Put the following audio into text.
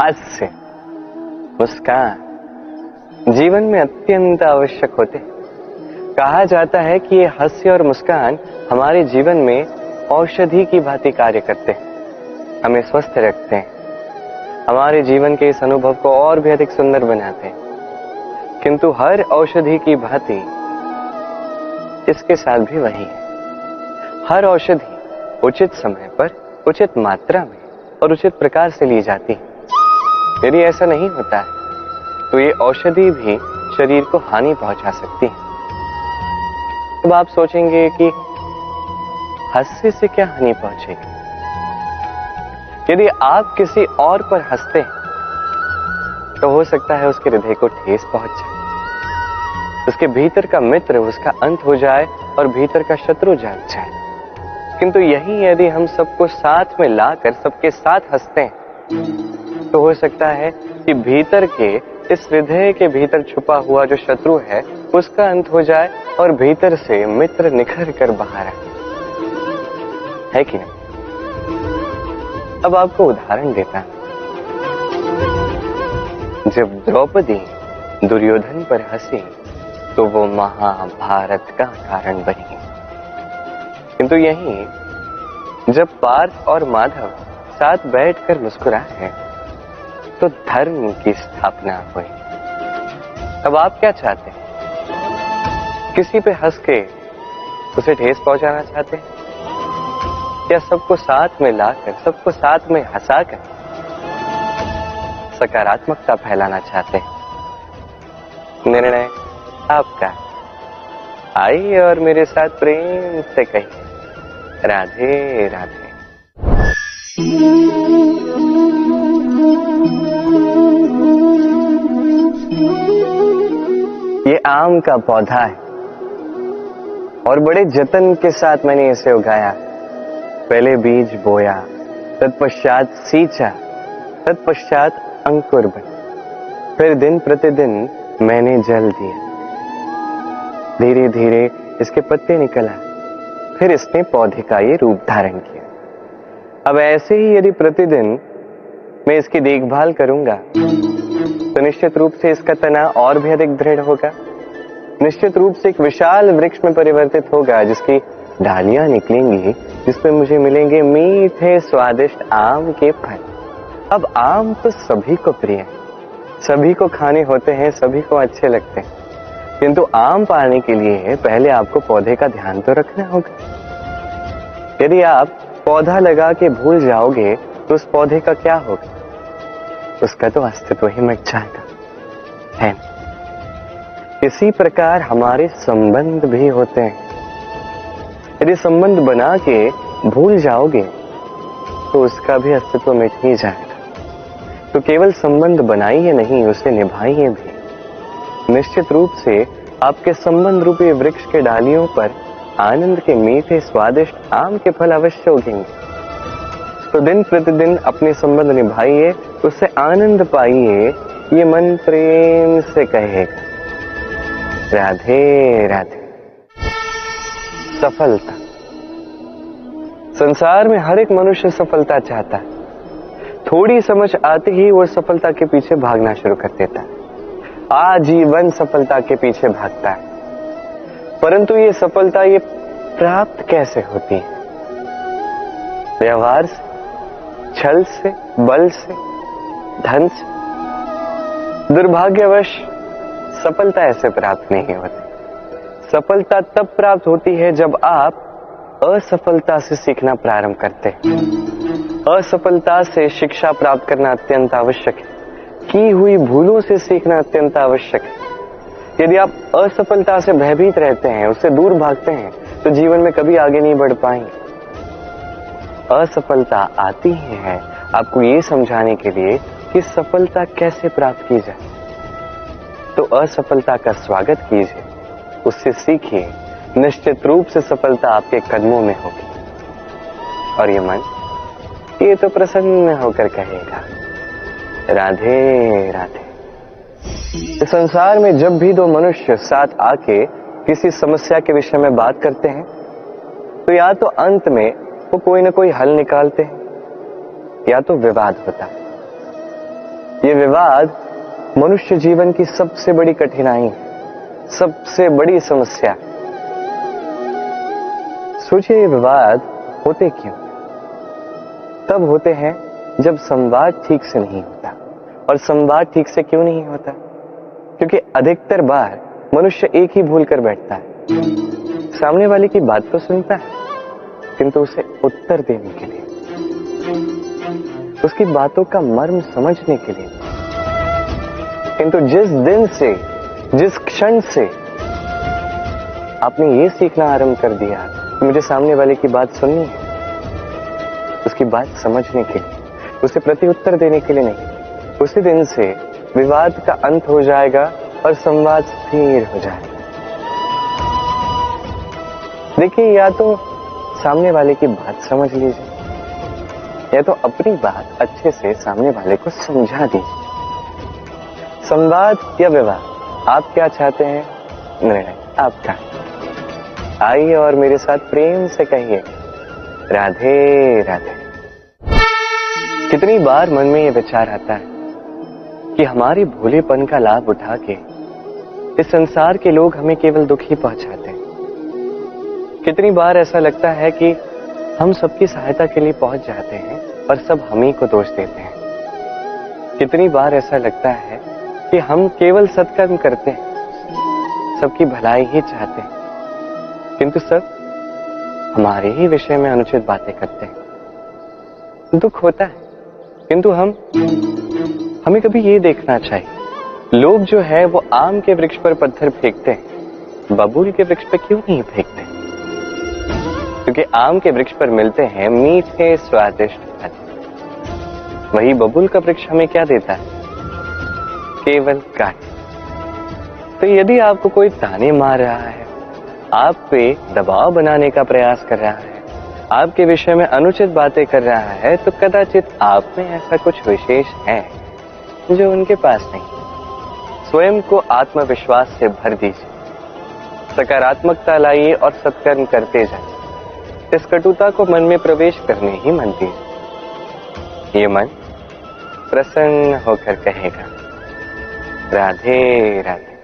हास्य, मुस्कान, जीवन में अत्यंत आवश्यक होते कहा जाता है कि ये हास्य और मुस्कान हमारे जीवन में औषधि की भांति कार्य करते हैं। हमें स्वस्थ रखते हैं। हमारे जीवन के इस अनुभव को और भी अधिक सुंदर बनाते हैं। किंतु हर औषधि की भांति इसके साथ भी वही है। हर औषधि उचित समय पर, उचित मात्रा में और उचित प्रकार से ली जाती यदि ऐसा नहीं होता है तो ये औषधि भी शरीर को हानि पहुँचा सकती है। अब आप सोचेंगे कि हंसने से क्या हानि पहुंचेगी? यदि आप किसी और पर हँसते तो हो सकता है उसके हृदय को ठेस पहुँच जाए। उसके भीतर का मित्र, उसका अंत हो जाए और भीतर का शत्रु जाग जाए। किंतु यही यदि हम सबको साथ में लाकर सबके साथ हँसते हैं तो हो सकता है कि भीतर के, इस हृदय के भीतर छुपा हुआ जो शत्रु है, उसका अंत हो जाए और भीतर से मित्र निखर कर बाहर आए। है कि नहीं? अब आपको उदाहरण देता जब द्रौपदी दुर्योधन पर हँसी तो वो महाभारत का कारण बनी। किंतु यही, जब पार्थ और माधव साथ बैठकर मुस्कुराए तो धर्म की स्थापना हुई। अब आप क्या चाहते हैं? किसी पे हंस के उसे ठेस पहुंचाना चाहते हैं? या सबको साथ में लाकर, सबको साथ में हंसाकर सकारात्मकता फैलाना चाहते हैं? निर्णय आपका। आइए और मेरे साथ प्रेम से कहिए। राधे राधे। ये आम का पौधा है। और बड़े जतन के साथ मैंने इसे उगाया। पहले बीज बोया, तत्पश्चात सींचा, तत्पश्चात अंकुर बना। फिर दिन प्रतिदिन मैंने जल दिया। धीरे धीरे इसके पत्ते निकल आए। फिर इसने पौधे का ये रूप धारण किया। अब ऐसे ही यदि प्रतिदिन मैं इसकी देखभाल करूँगा तो निश्चित रूप से इसका तना और भी अधिक दृढ़ होगा। निश्चित रूप से एक विशाल वृक्ष में परिवर्तित होगा, जिसकी ढालियाँ निकलेंगी, जिसमें मुझे मिलेंगे मीठे स्वादिष्ट आम के फल। अब आम तो सभी को प्रिय है। सभी को खाने होते हैं, सभी को अच्छे लगते हैं। किंतु आम पाने के लिए पहले आपको पौधे का ध्यान तो रखना होगा। यदि आप पौधा लगा के भूल जाओगे तो उस पौधे का क्या होगा? उसका तो अस्तित्व ही मिट जाएगा। है इसी प्रकार हमारे संबंध भी होते हैं। यदि संबंध बना के भूल जाओगे तो उसका भी अस्तित्व मिट ही जाएगा। तो केवल संबंध बनाइए नहीं, उसे निभाइए भी। निश्चित रूप से आपके संबंध रूपी वृक्ष के डालियों पर आनंद के मीठे स्वादिष्ट आम के फल अवश्य उगेंगे। तो दिन प्रतिदिन अपने संबंध निभाइए, उससे आनंद पाइए, ये मन प्रेम से कहेगा राधे राधे। सफलता। संसार में हर एक मनुष्य सफलता चाहता है। थोड़ी समझ आते ही वो सफलता के पीछे भागना शुरू कर देता है। आजीवन सफलता के पीछे भागता है। परंतु ये सफलता ये प्राप्त कैसे होती है? व्यवहार से, छल से, बल से, धन से। दुर्भाग्यवश, सफलता ऐसे प्राप्त नहीं होती। सफलता तब प्राप्त होती है जब आप असफलता से सीखना प्रारंभ करते हैं। असफलता से शिक्षा प्राप्त करना अत्यंत आवश्यक है। की हुई भूलों से सीखना अत्यंत आवश्यक है। यदि आप असफलता से भयभीत रहते हैं, उससे दूर भागते हैं तो जीवन में कभी आगे नहीं बढ़ पाएँगे। असफलता आती ही है आपको ये समझाने के लिए कि सफलता कैसे प्राप्त की जाए। तो असफलता का स्वागत कीजिए, उससे सीखिए, निश्चित रूप से सफलता आपके कदमों में होगी। और ये मन, ये तो प्रसन्न होकर कहेगा। राधे राधे। इस संसार में जब भी दो मनुष्य साथ आके किसी समस्या के विषय में बात करते हैं तो या तो अंत में वो कोई ना कोई हल निकालते हैं, या तो विवाद होता ये विवाद मनुष्य जीवन की सबसे बड़ी कठिनाई सबसे बड़ी समस्या सोचिए, ये विवाद होते क्यों? तब होते हैं जब संवाद ठीक से नहीं होता। और संवाद ठीक से क्यों नहीं होता? क्योंकि अधिकतर बार मनुष्य एक ही भूल कर बैठता है। सामने वाले की बात तो सुनता है, किंतु उसे उत्तर देने के लिए, उसकी बातों का मर्म समझने के लिए। किंतु जिस दिन से, जिस क्षण से आपने ये सीखना आरंभ कर दिया कि मुझे सामने वाले की बात सुननी है, उसकी बात समझने के लिए, उसे प्रति उत्तर देने के लिए नहीं। उसी दिन से विवाद का अंत हो जाएगा और संवाद स्थिर हो जाएगा। देखिए, या तो सामने वाले की बात समझ लीजिए, या तो अपनी बात अच्छे से सामने वाले को समझा दीजिए। संवाद या विवाद, आप क्या चाहते हैं? निर्णय आपका आइए और मेरे साथ प्रेम से कहिए, राधे राधे। कितनी बार मन में यह विचार आता है कि हमारे भोलेपन का लाभ उठा के इस संसार के लोग हमें केवल दुख ही पहुंचाते हैं। कितनी बार ऐसा लगता है कि हम सबकी सहायता के लिए पहुँच जाते हैं और सब हम ही को दोष देते हैं। कितनी बार ऐसा लगता है कि हम केवल सत्कर्म करते हैं, सबकी भलाई ही चाहते हैं। किंतु सब हमारे ही विषय में अनुचित बातें करते हैं। दुख होता है, किंतु हम हमें कभी ये देखना चाहिए। लोग जो है, वो आम के वृक्ष पर पत्थर फेंकते हैं। बबूल के वृक्ष पर क्यों नहीं फेंकते? क्योंकि आम के वृक्ष पर मिलते हैं मीठे, स्वादिष्ट फल। वही बबूल का वृक्ष हमें क्या देता है? केवल काट। तो यदि आपको कोई ताने मार रहा है, आप पे दबाव बनाने का प्रयास कर रहा है, आपके विषय में अनुचित बातें कर रहा है तो कदाचित आप में ऐसा कुछ विशेष है। जो उनके पास नहीं। स्वयं को आत्मविश्वास से भर दीजिए। सकारात्मकता लाइए और सत्कर्म करते जाए। इस कटुता को मन में प्रवेश करने ही मन दीजिए। ये मन प्रसन्न होकर कहेगा, राधे राधे।